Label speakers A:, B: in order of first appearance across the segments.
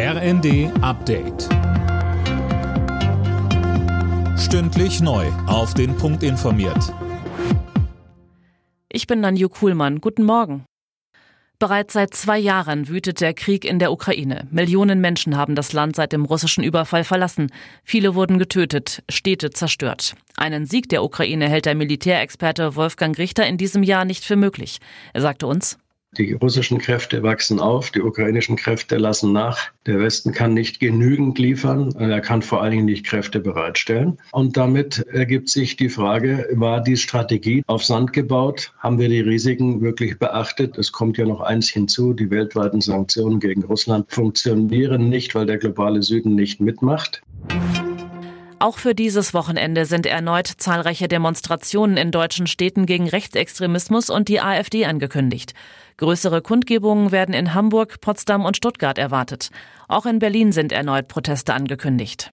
A: RND Update. Stündlich neu. Auf den Punkt informiert.
B: Ich bin Nanju Kuhlmann. Guten Morgen. Bereits seit zwei Jahren wütet der Krieg in der Ukraine. Millionen Menschen haben das Land seit dem russischen Überfall verlassen. Viele wurden getötet, Städte zerstört. Einen Sieg der Ukraine hält der Militärexperte Wolfgang Richter in diesem Jahr nicht für möglich. Er sagte uns,
C: die russischen Kräfte wachsen auf, die ukrainischen Kräfte lassen nach. Der Westen kann nicht genügend liefern, er kann vor allen Dingen nicht Kräfte bereitstellen. Und damit ergibt sich die Frage, war die Strategie auf Sand gebaut? Haben wir die Risiken wirklich beachtet? Es kommt ja noch eins hinzu, die weltweiten Sanktionen gegen Russland funktionieren nicht, weil der globale Süden nicht mitmacht.
B: Auch für dieses Wochenende sind erneut zahlreiche Demonstrationen in deutschen Städten gegen Rechtsextremismus und die AfD angekündigt. Größere Kundgebungen werden in Hamburg, Potsdam und Stuttgart erwartet. Auch in Berlin sind erneut Proteste angekündigt.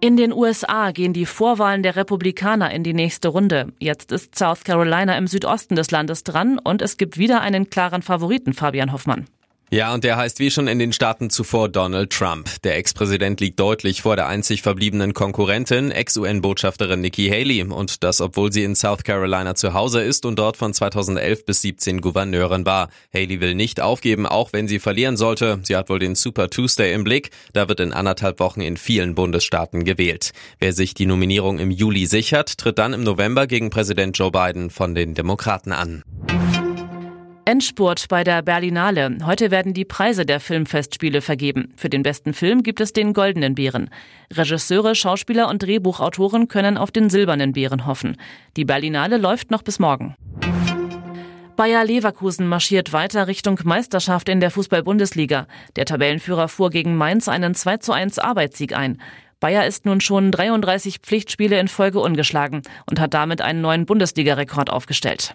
B: In den USA gehen die Vorwahlen der Republikaner in die nächste Runde. Jetzt ist South Carolina im Südosten des Landes dran und es gibt wieder einen klaren Favoriten, Fabian Hoffmann.
D: Ja, und der heißt wie schon in den Staaten zuvor Donald Trump. Der Ex-Präsident liegt deutlich vor der einzig verbliebenen Konkurrentin, Ex-UN-Botschafterin Nikki Haley. Und das, obwohl sie in South Carolina zu Hause ist und dort von 2011 bis 17 Gouverneurin war. Haley will nicht aufgeben, auch wenn sie verlieren sollte. Sie hat wohl den Super Tuesday im Blick. Da wird in anderthalb Wochen in vielen Bundesstaaten gewählt. Wer sich die Nominierung im Juli sichert, tritt dann im November gegen Präsident Joe Biden von den Demokraten an.
B: Endspurt bei der Berlinale. Heute werden die Preise der Filmfestspiele vergeben. Für den besten Film gibt es den Goldenen Bären. Regisseure, Schauspieler und Drehbuchautoren können auf den Silbernen Bären hoffen. Die Berlinale läuft noch bis morgen. Bayer Leverkusen marschiert weiter Richtung Meisterschaft in der Fußball-Bundesliga. Der Tabellenführer fuhr gegen Mainz einen 2 zu 1 Arbeitssieg ein. Bayer ist nun schon 33 Pflichtspiele in Folge ungeschlagen und hat damit einen neuen Bundesligarekord aufgestellt.